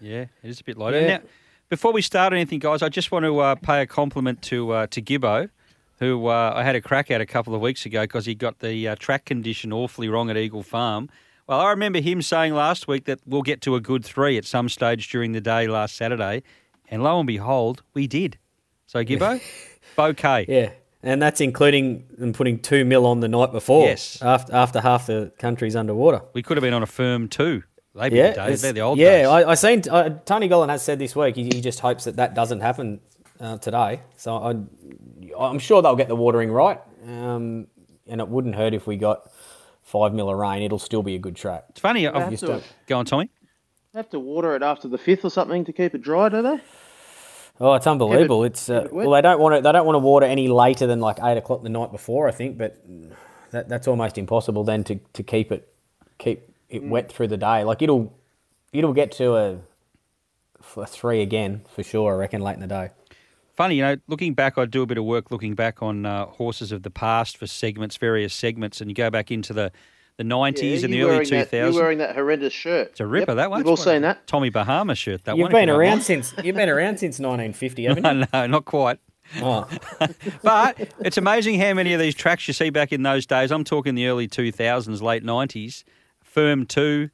[SPEAKER 5] Yeah, it is a bit later.
[SPEAKER 6] Yeah.
[SPEAKER 5] Now, before we start anything, guys, I just want to uh, pay a compliment to uh, to Gibbo, who uh, I had a crack at a couple of weeks ago because he got the uh, track condition awfully wrong at Eagle Farm. Well, I remember him saying last week that we'll get to a good three at some stage during the day last Saturday, and lo and behold, we did. So Gibbo, bouquet.
[SPEAKER 6] Yeah. And that's including them putting two mil on the night before.
[SPEAKER 5] Yes.
[SPEAKER 6] After, after half the country's underwater.
[SPEAKER 5] We could have been on a firm two. They be
[SPEAKER 6] Yeah,
[SPEAKER 5] the days. They're the old
[SPEAKER 6] yeah.
[SPEAKER 5] days.
[SPEAKER 6] I, I seen uh, Tony Gollan has said this week he, he just hopes that that doesn't happen uh, today. So I, I'm sure they'll get the watering right, um, and it wouldn't hurt if we got five mil of rain. It'll still be a good track.
[SPEAKER 5] it's funny.
[SPEAKER 7] They
[SPEAKER 5] I've,
[SPEAKER 7] have, to,
[SPEAKER 5] go on, Tommy.
[SPEAKER 7] they have to water it after the fifth or something to keep it dry, do they?
[SPEAKER 6] Oh, it's unbelievable. it's uh,
[SPEAKER 7] it
[SPEAKER 6] well, they don't want it. They don't want to water any later than like eight o'clock the night before. I think, but that, that's almost impossible then to, to keep it keep it
[SPEAKER 7] Mm.
[SPEAKER 6] wet through the day. Like it'll it'll get to a, a three again for sure. I reckon late in the day.
[SPEAKER 5] Funny, you know, looking back, I do a bit of work looking back on uh, horses of the past for segments, various segments, and you go back into the the nineties
[SPEAKER 7] Yeah,
[SPEAKER 5] and the early
[SPEAKER 7] wearing
[SPEAKER 5] two
[SPEAKER 7] that-
[SPEAKER 5] thousands.
[SPEAKER 7] You're wearing that horrendous shirt.
[SPEAKER 5] It's a ripper
[SPEAKER 7] Yep,
[SPEAKER 5] that one.
[SPEAKER 7] We've all seen that.
[SPEAKER 5] Tommy Bahama shirt. That
[SPEAKER 6] You've
[SPEAKER 5] one.
[SPEAKER 6] Been around since, you've been around since 1950, haven't you?
[SPEAKER 5] no, not quite.
[SPEAKER 6] Oh,
[SPEAKER 5] But it's amazing how many of these tracks you see back in those days. I'm talking the early 2000s, late 90s. Firm two,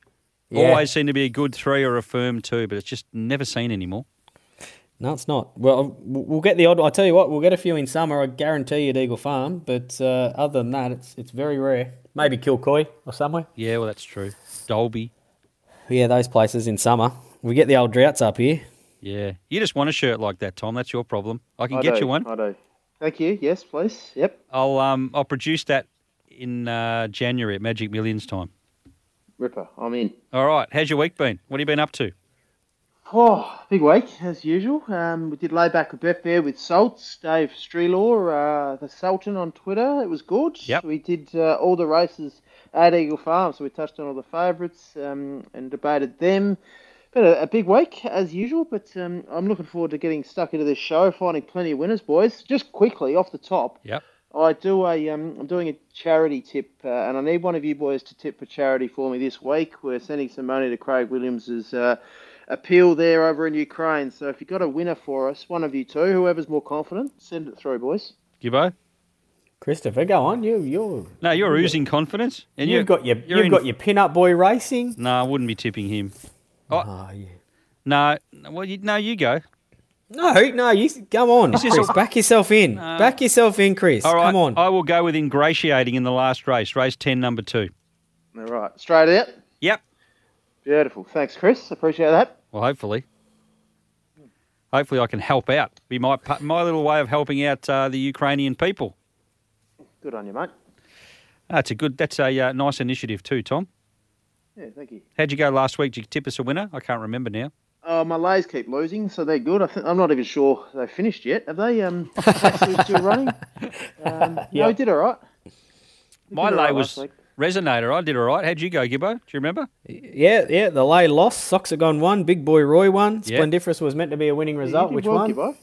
[SPEAKER 6] Yeah.
[SPEAKER 5] always seemed to be a good three or a firm two, but it's just never seen anymore.
[SPEAKER 6] no, it's not. Well, we'll get the odd. I tell you what, we'll get a few in summer. I guarantee you at Eagle Farm. But uh, other than that, it's it's very rare. Maybe Kilcoy or somewhere.
[SPEAKER 5] Yeah, well, that's true. Dalby.
[SPEAKER 6] Yeah, those places in summer. We get the old droughts up here.
[SPEAKER 5] Yeah. You just want a shirt like that, Tom. That's your problem. I can
[SPEAKER 7] I
[SPEAKER 5] get
[SPEAKER 7] do,
[SPEAKER 5] you one.
[SPEAKER 7] I do. Thank you. Yes, please. Yep.
[SPEAKER 5] I'll um I'll produce that in uh, January at Magic Millions time.
[SPEAKER 7] Ripper. I'm in.
[SPEAKER 5] All right. How's your week been? What have you been up to?
[SPEAKER 7] Oh, big week as usual. Um, we did lay back with there with Salts, Dave Strelaw, uh, the Sultan on Twitter. It was good.
[SPEAKER 5] Yep.
[SPEAKER 7] We did uh, all the races at Eagle Farm, so we touched on all the favourites um, and debated them. Been a, a big week as usual, but um, I'm looking forward to getting stuck into this show, finding plenty of winners, boys. Just quickly off the top,
[SPEAKER 5] Yep.
[SPEAKER 7] I do a um, I'm doing a charity tip, uh, and I need one of you boys to tip for charity for me this week. We're sending some money to Craig Williams's uh, appeal there over in Ukraine. So if you've got a winner for us, one of you two, whoever's more confident, send it through, boys.
[SPEAKER 5] Gibbo?
[SPEAKER 6] Christopher, go on. You you're
[SPEAKER 5] No, you're oozing confidence. And
[SPEAKER 6] you've got your
[SPEAKER 5] you're
[SPEAKER 6] you've
[SPEAKER 5] in-
[SPEAKER 6] got your pin-up boy racing.
[SPEAKER 5] No, I wouldn't be tipping him. Oh,
[SPEAKER 6] Oh yeah.
[SPEAKER 5] no. Well, you, no, you go.
[SPEAKER 6] No, no, you come on, Chris.
[SPEAKER 5] a-
[SPEAKER 6] Back yourself in. Back yourself in, Chris.
[SPEAKER 5] All right.
[SPEAKER 6] Come on.
[SPEAKER 5] I will go with ingratiating in the last race, race 10, number two.
[SPEAKER 7] All right, straight out.
[SPEAKER 5] Yep.
[SPEAKER 7] Beautiful. Thanks, Chris. Appreciate that.
[SPEAKER 5] Well, hopefully. Hopefully, I can help out. Be my my little way of helping out uh, the Ukrainian people.
[SPEAKER 7] Good on you, mate.
[SPEAKER 5] That's a good. That's a uh, nice initiative too, Tom.
[SPEAKER 7] Yeah, thank you.
[SPEAKER 5] How'd you go last week? Did you tip us a winner? I can't remember now.
[SPEAKER 7] Uh, my lays keep losing, so they're good. I think, I'm not even sure they finished yet. Have they? Um, actually still running? Um, No,
[SPEAKER 6] Yeah.
[SPEAKER 7] we did all right. We
[SPEAKER 5] My lay
[SPEAKER 7] right
[SPEAKER 5] was resonator. I did all right. How'd you go, Gibbo? Do you remember?
[SPEAKER 6] Yeah, yeah. The lay lost. Soxagon won. Big boy Roy won.
[SPEAKER 5] Yeah.
[SPEAKER 6] Splendiferous was meant to be a winning result.
[SPEAKER 7] You
[SPEAKER 6] Which
[SPEAKER 7] well,
[SPEAKER 6] one?
[SPEAKER 7] Gibbo.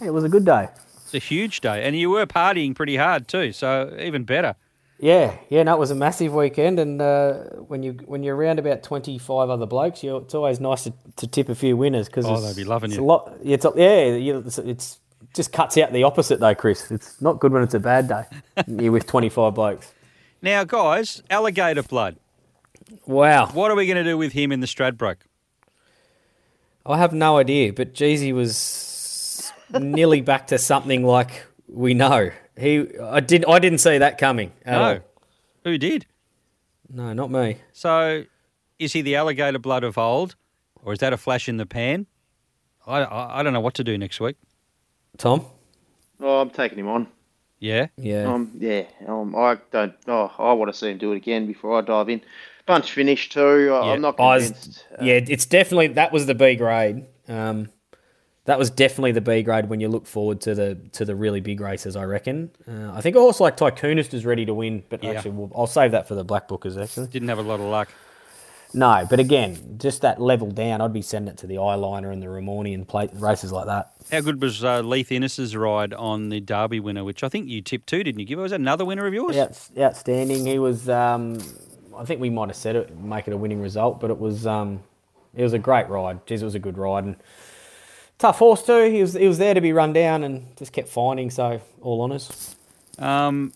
[SPEAKER 6] Yeah, it was a good day.
[SPEAKER 5] It's a huge day, and you were partying pretty hard too. So even better.
[SPEAKER 6] Yeah, yeah, no, it was a massive weekend, and uh, when you when you're around about twenty five other blokes, you it's always nice to, to tip a few winners because
[SPEAKER 5] Oh, they'd be loving
[SPEAKER 6] it's
[SPEAKER 5] you.
[SPEAKER 6] A lot, yeah, it's, a- yeah, you- it's, it's just cuts out the opposite though, Chris. It's not good when it's a bad day. you're with twenty five blokes.
[SPEAKER 5] Now, guys, alligator blood.
[SPEAKER 6] Wow,
[SPEAKER 5] What are we going to do with him in the Stradbroke?
[SPEAKER 6] I have no idea, but Jeezy was nearly back to something like we know. He, I did, I didn't see that coming. At
[SPEAKER 5] No.
[SPEAKER 6] all.
[SPEAKER 5] Who did?
[SPEAKER 6] no, not me.
[SPEAKER 5] So, is he the alligator blood of old, or is that a flash in the pan? I, I, I don't know what to do next week.
[SPEAKER 6] Tom,
[SPEAKER 7] Oh, I'm taking him on.
[SPEAKER 5] Yeah.
[SPEAKER 6] yeah,
[SPEAKER 7] Um, yeah, um, I don't. Oh, I want to see him do it again before I dive in. Bunch finish too. I-
[SPEAKER 5] Yeah,
[SPEAKER 7] I'm not
[SPEAKER 6] I was-
[SPEAKER 7] convinced. Uh,
[SPEAKER 6] yeah, it's definitely that was the B grade. Um, that was definitely the B grade when you look forward to the to the really big races. I reckon. Uh, I think also like Tycoonist is ready to win, but
[SPEAKER 5] Yeah.
[SPEAKER 6] actually we'll, I'll save that for the Black Bookers. Actually,
[SPEAKER 5] Didn't have a lot of luck.
[SPEAKER 6] no, but again, just that level down, I'd be sending it to the Eyeliner and the Ramornie and plate races like that.
[SPEAKER 5] How good was uh, Leith Innes's ride on the Derby winner, which I think you tipped too, didn't you? Give was that another winner of yours?
[SPEAKER 6] Outs outstanding. He was. Um, I think we might have said it, make it a winning result, but it was. Um, it was a great ride. Jeez, it was a good ride and tough horse too. He was. He was there to be run down and just kept finding. So all honours.
[SPEAKER 5] Um,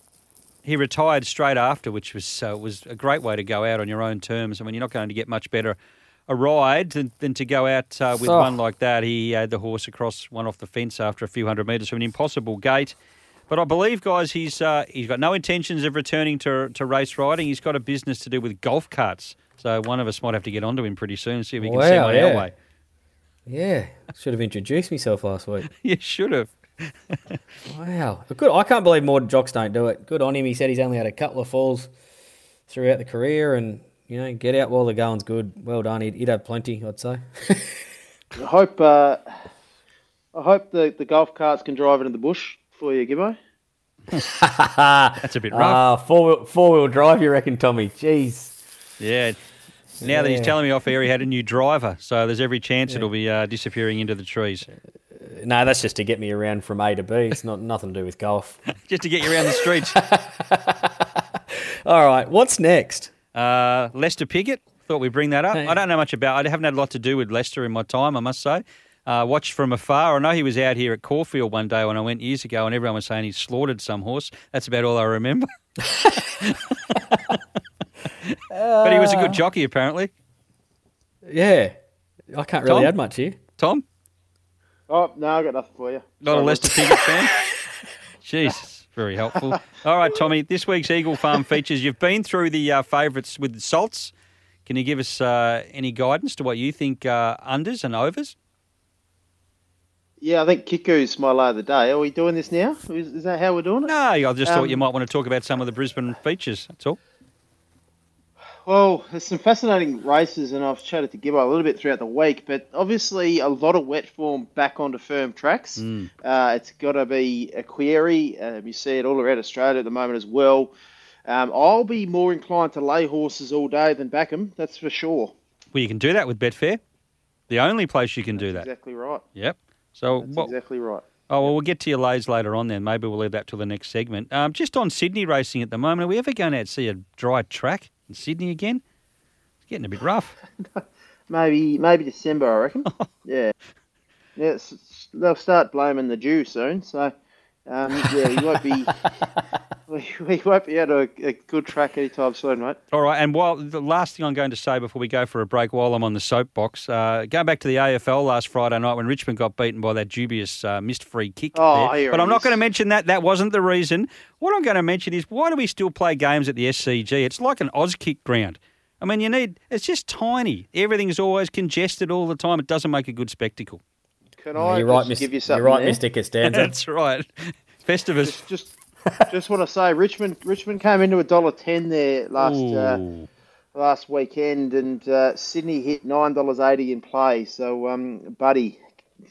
[SPEAKER 5] he retired straight after, which was uh, was a great way to go out on your own terms. I mean, you're not going to get much better a ride than, than to go out uh, with
[SPEAKER 6] Oh.
[SPEAKER 5] one like that. He had the horse across one off the fence after a few hundred metres from an impossible gate. But I believe, guys, he's uh, he's got no intentions of returning to to race riding. He's got a business to do with golf carts. So one of us might have to get onto him pretty soon, see if we can send
[SPEAKER 6] Wow,
[SPEAKER 5] one
[SPEAKER 6] yeah.
[SPEAKER 5] our way.
[SPEAKER 6] Yeah, should have introduced myself last week.
[SPEAKER 5] You should have.
[SPEAKER 6] Wow, good. I can't believe more jocks don't do it. Good on him. He said he's only had a couple of falls throughout the career, and you know, get out while the going's good. Well done. He'd, he'd have plenty, I'd say.
[SPEAKER 7] I hope. Uh, I hope the, the golf carts can drive into the bush for you, Gibbo.
[SPEAKER 5] That's a bit rough.
[SPEAKER 6] Ah, four wheel, four wheel drive. You reckon, Tommy? Jeez.
[SPEAKER 5] Yeah. Now that he's telling me off air he had a new driver, so there's every chance it'll be uh, disappearing into the trees.
[SPEAKER 6] No, that's just to get me around from A to B. It's not nothing to do with golf.
[SPEAKER 5] Just to get you around the streets.
[SPEAKER 6] All right, what's next?
[SPEAKER 5] Uh, Lester Piggott, thought we'd bring that up. I don't know much about I haven't had a lot to do with Lester in my time, I must say. Uh, watched from afar. I know he was out here at Caulfield one day when I went years ago, and everyone was saying he slaughtered some horse. That's about all I remember. but he was a good jockey, apparently.
[SPEAKER 6] Yeah, I can't really
[SPEAKER 5] Tom?
[SPEAKER 6] add much here.
[SPEAKER 5] Tom,
[SPEAKER 7] Oh no, I've got nothing for you.
[SPEAKER 5] not a
[SPEAKER 7] Sorry.
[SPEAKER 5] Lester Piggott fan. Jesus, very helpful. All right, Tommy. This week's Eagle Farm features. You've been through the uh, favourites with the salts. Can you give us uh, any guidance to what you think uh, unders and overs?
[SPEAKER 7] Yeah, I think Kiku's my lay of the day. Are we doing this now? Is, is that how we're doing it?
[SPEAKER 5] No, I just thought
[SPEAKER 7] Um,
[SPEAKER 5] you might want to talk about some of the Brisbane features. That's all.
[SPEAKER 7] Well, there's some fascinating races, and I've chatted to Gibbo a little bit throughout the week. But obviously, a lot of wet form back onto firm tracks. Uh, it's got to be a query. Um, you see it all around Australia at the moment as well. Um, I'll be more inclined to lay horses all day than back 'em, That's for sure.
[SPEAKER 5] Well, you can do that with Betfair. The only place you can do that.
[SPEAKER 7] Exactly right.
[SPEAKER 5] Yep. So,
[SPEAKER 7] That's
[SPEAKER 5] what,
[SPEAKER 7] exactly right.
[SPEAKER 5] oh well, we'll get to your lays later on. Then maybe we'll leave that till the next segment. Um, just on Sydney racing at the moment, are we ever going to see a dry track in Sydney again? It's getting a bit rough.
[SPEAKER 7] Maybe maybe December, I reckon. yeah. Yeah, they'll start blaming the Jew soon. So, um, yeah, we won't be we, we won't be at a, a good track anytime soon, mate.
[SPEAKER 5] All right, and while the last thing I'm going to say before we go for a break, while I'm on the soapbox, uh, going back to the AFL last Friday night when Richmond got beaten by that dubious uh, missed free kick.
[SPEAKER 7] Oh,
[SPEAKER 5] there.
[SPEAKER 7] here
[SPEAKER 5] but I'm not going to mention that. That wasn't the reason. What I'm going to mention is why do we still play games at the SCG? It's like an Auskick ground. I mean, you need. It's just tiny. Everything's always congested all the time. It doesn't make a good spectacle.
[SPEAKER 7] Can I
[SPEAKER 6] you're
[SPEAKER 7] just
[SPEAKER 6] right, Miss,
[SPEAKER 7] give you
[SPEAKER 6] you're right,
[SPEAKER 7] there?
[SPEAKER 6] Mr. Costanza.
[SPEAKER 5] That's right. Festivus.
[SPEAKER 7] Just, just, just want to say, Richmond, Richmond came into a dollar ten there last uh, last weekend, and uh, Sydney hit nine dollars eighty in play. So, um, Buddy,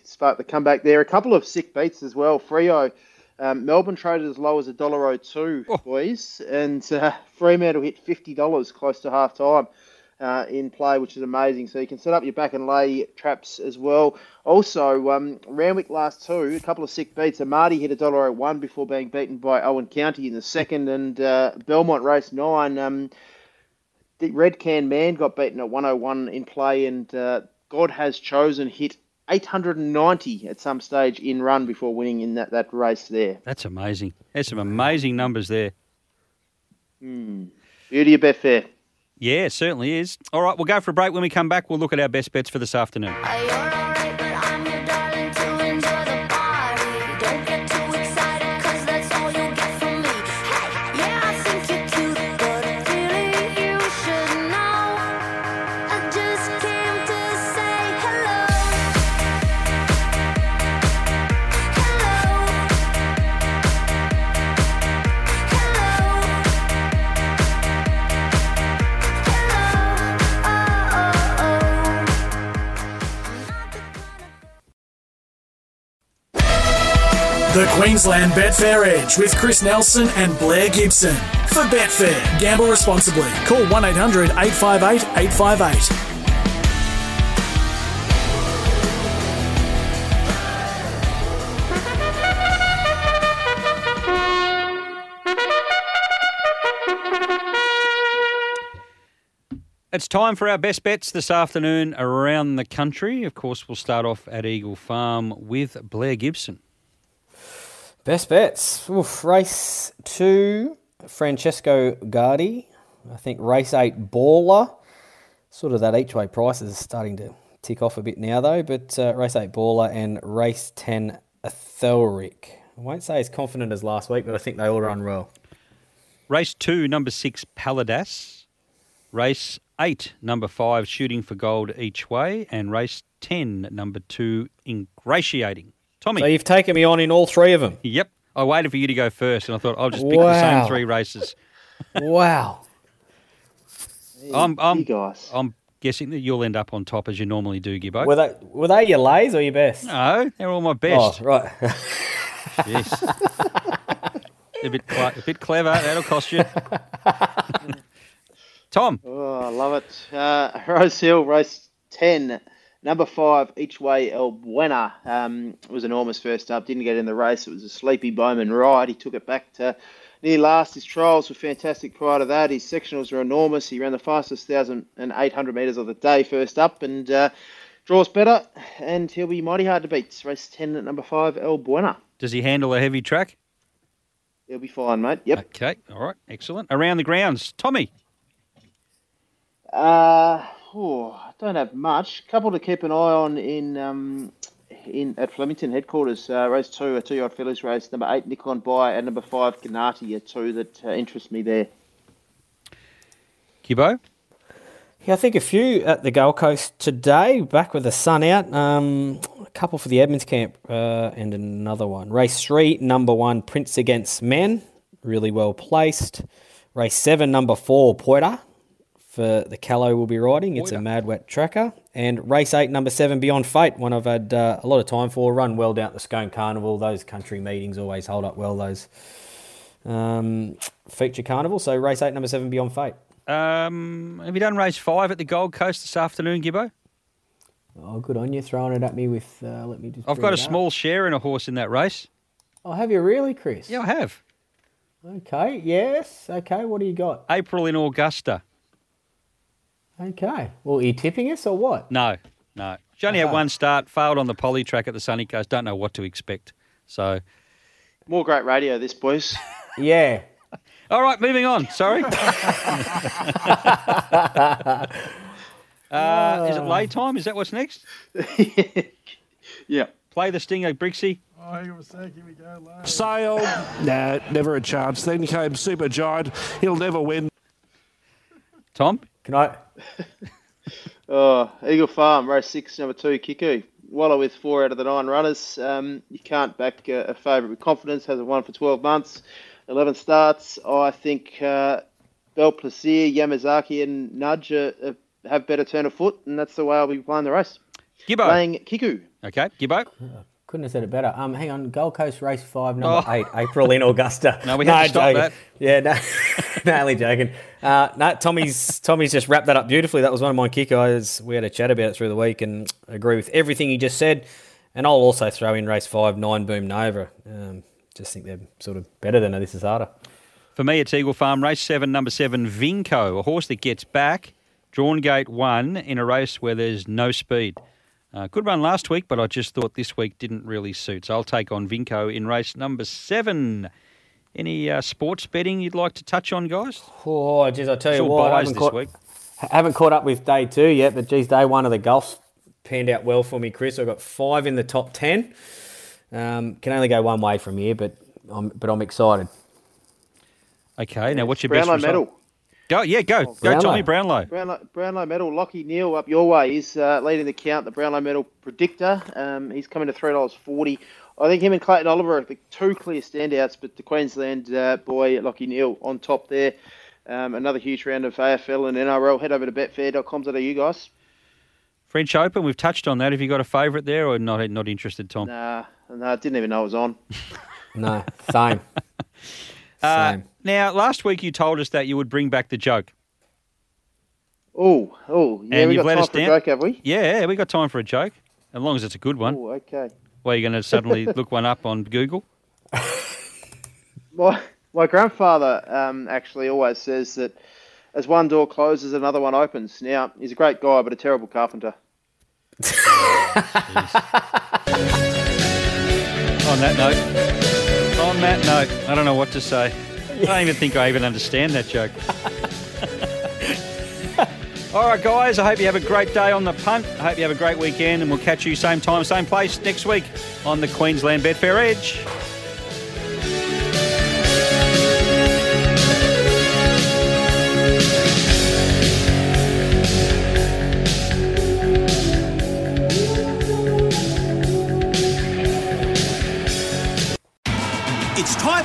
[SPEAKER 7] start the comeback there. A couple of sick beats as well. Frio, um, Melbourne traded as low as a dollar oh two, boys, and uh, Fremantle hit fifty dollars close to half time. Uh, in play, which is amazing. So you can set up your back and lay traps as well. Also, um, Randwick last two, a couple of sick beats. Amati hit a dollar at one before being beaten by Owen County in the second, and uh, Belmont race nine. Um, the Red Can Man got beaten at 101 in play, and uh, God has chosen hit 890 at some stage in run before winning in that, that race there.
[SPEAKER 5] That's amazing. There's some amazing numbers there.
[SPEAKER 7] Beauty of Betfair.
[SPEAKER 5] Yeah, certainly is. All right, we'll go for a break. When we come back, we'll look at our best bets for this afternoon.
[SPEAKER 3] Queensland Betfair Edge with Chris Nelson and Blair Gibson. For Betfair, gamble responsibly. Call 1 800 858 858.
[SPEAKER 5] It's time for our best bets this afternoon around the country. Of course, we'll start off at Eagle Farm with Blair Gibson.
[SPEAKER 6] Best bets. Oof, race two, Francesco Guardi. I think race eight, Baller. Sort of that each way prices is starting to tick off a bit now, though. But uh, race eight, Baller, and race 10, Athelric. I won't say as confident as last week, but I think they all run well.
[SPEAKER 5] Race two, number six, Paladas. Race eight, number five, Shooting for Gold each way. And race 10, number two, Ingratiating. Tommy.
[SPEAKER 6] So you've taken me on in all three of them.
[SPEAKER 5] Yep. I waited for you to go first, and I thought I'll just pick the same three races.
[SPEAKER 6] wow.
[SPEAKER 5] I'm, I'm,
[SPEAKER 7] you guys.
[SPEAKER 5] I'm guessing that you'll end up on top as you normally do, Gibbo.
[SPEAKER 6] Were they, were they your lays or your best?
[SPEAKER 5] no, they're all my best.
[SPEAKER 6] Oh, right.
[SPEAKER 5] Yes. a bit, cle- a bit clever. That'll cost you. Tom.
[SPEAKER 7] Oh, I love it. Uh, Rose Hill, race 10, number five, each way El Buena. Um, was enormous first up, didn't get in the race. It was a sleepy Bowman ride. He took it back to near last. His trials were fantastic prior to that. His sectionals were enormous. He ran the fastest 1,800 metres of the day first up and uh, draws better. And he'll be mighty hard to beat. Race 10 at number five, El Buena.
[SPEAKER 5] Does he handle a heavy track?
[SPEAKER 7] He'll be fine, mate. Yep.
[SPEAKER 5] Okay. All right. Excellent. Around the grounds. Tommy.
[SPEAKER 7] Uh, oh, I don't have much. Couple to keep an eye on in um, in at Flemington headquarters. Uh, race two, a two-year-old fillies race. Number eight, Nikon By, and number five, Ganati are two that uh, interest me there.
[SPEAKER 5] Gibbo.
[SPEAKER 6] Yeah, I think a few at the Gold Coast today, back with the sun out. Um, a couple for the Edmonds camp uh, and another one. Race three, number one, Prince Against Men, really well placed. Race seven, number four, Poita, for the Callow we'll be riding. It's a mad wet tracker. And race eight, number seven, Beyond Fate, one I've had uh, a lot of time for. Run well down at the Scone Carnival. Those country meetings always hold up well, those um, feature carnival. So race eight, number seven, Beyond Fate.
[SPEAKER 5] Um, have you done race five at the Gold Coast this afternoon, Gibbo?
[SPEAKER 6] Oh, good on you, throwing it at me with. Uh, let me just.
[SPEAKER 5] I've got a
[SPEAKER 6] up.
[SPEAKER 5] small share in a horse in that race.
[SPEAKER 6] Oh, have you really, Chris?
[SPEAKER 5] Yeah, I have.
[SPEAKER 6] Okay. Yes. Okay. What do you got?
[SPEAKER 5] April in Augusta.
[SPEAKER 6] Okay. Well, are you tipping us or what?
[SPEAKER 5] No, no. She only had one start, failed on the poly track at the Sunny Coast. Don't know what to expect. So,
[SPEAKER 7] More great radio, this boys.
[SPEAKER 6] Yeah.
[SPEAKER 5] all right, moving on. Sorry. uh, is it lay time? Is that what's next?
[SPEAKER 7] yeah.
[SPEAKER 5] Play the Stinger, Brixie.
[SPEAKER 8] Oh, hang on a sec. Here we go. Sale. nah, never a chance. Then came Super Giant. He'll never win.
[SPEAKER 5] Tom.
[SPEAKER 6] Can I?
[SPEAKER 7] Oh, Eagle Farm, race six, number two, Kiku. Waller with four out of the nine runners. Um, you can't back uh, a favourite with confidence. Hasn't won for 12 months. 11 starts. I think uh, Belplaisir, Yamazaki, and Nudge uh, uh, have better turn of foot, and that's the way I'll be playing the race.
[SPEAKER 5] Gibbo.
[SPEAKER 7] Playing Kiku.
[SPEAKER 5] Okay, Gibbo.
[SPEAKER 6] Couldn't have said it better. Um, hang on, Gold Coast Race Five, number
[SPEAKER 5] Oh.
[SPEAKER 6] eight, April in Augusta.
[SPEAKER 5] No, we had to stop
[SPEAKER 6] joking.
[SPEAKER 5] that.
[SPEAKER 6] Yeah, no, no, only joking. Uh, no, Tommy's Tommy's just wrapped that up beautifully. That was one of my kick eyes. We had a chat about it through the week and agree with everything he just said. And I'll also throw in race five, nine Boom Nova. Um, just think they're sort of better than a This Is Harder.
[SPEAKER 5] For me, it's Eagle Farm race seven, number seven, Vinco, a horse that gets back, drawn gate one in a race where there's no speed. Uh, good run last week, but I just thought this week didn't really suit. So I'll take on Vinco in race number seven. Any uh, sports betting you'd like to touch on, guys?
[SPEAKER 6] Oh, geez, I tell you
[SPEAKER 5] Still
[SPEAKER 6] what, I haven't
[SPEAKER 5] this
[SPEAKER 6] caught,
[SPEAKER 5] week.
[SPEAKER 6] haven't caught up with day two yet, but geez, day one of the golf panned out well for me, Chris. I've got five in the top ten. Um, can only go one way from here, but I'm but I'm excited.
[SPEAKER 5] Okay, now what's your
[SPEAKER 7] Brownlow
[SPEAKER 5] best result?
[SPEAKER 7] medal.
[SPEAKER 5] Go, yeah, go, go,
[SPEAKER 6] Brownlow.
[SPEAKER 5] Tommy Brownlow.
[SPEAKER 7] Brownlow, Brownlow medal. Lachie Neale up your way. He's uh, leading the count. The Brownlow medal predictor. Um, he's coming to three dollars forty. I think him and Clayton Oliver are the two clear standouts, but the Queensland uh, boy Lachie Neale on top there. Um, another huge round of AFL and NRL. Head over to betfair.com.au, guys.
[SPEAKER 5] French Open, we've touched on that. Have you got a favourite there or not? Not interested, Tom?
[SPEAKER 7] Nah, nah, didn't even know it was on.
[SPEAKER 6] No, same.
[SPEAKER 5] Uh,
[SPEAKER 6] same.
[SPEAKER 5] Now, last week you told us that you would bring back the joke.
[SPEAKER 7] Oh, oh, yeah,
[SPEAKER 5] And
[SPEAKER 7] we got
[SPEAKER 5] let
[SPEAKER 7] time for a joke, have we?
[SPEAKER 5] Yeah, we got time for a joke, as long as it's a good one.
[SPEAKER 7] Oh, okay.
[SPEAKER 5] Where you're going to suddenly look one up on Google.
[SPEAKER 7] My, my grandfather um, actually always says that as one door closes, another one opens. Now, he's a great guy, but a terrible carpenter.
[SPEAKER 5] On that note, on that note, I don't know what to say. I don't even think I even understand that joke. All right, guys, I hope you have a great day on the punt. I hope you have a great weekend, and we'll catch you same time, same place next week on the Queensland Betfair Edge.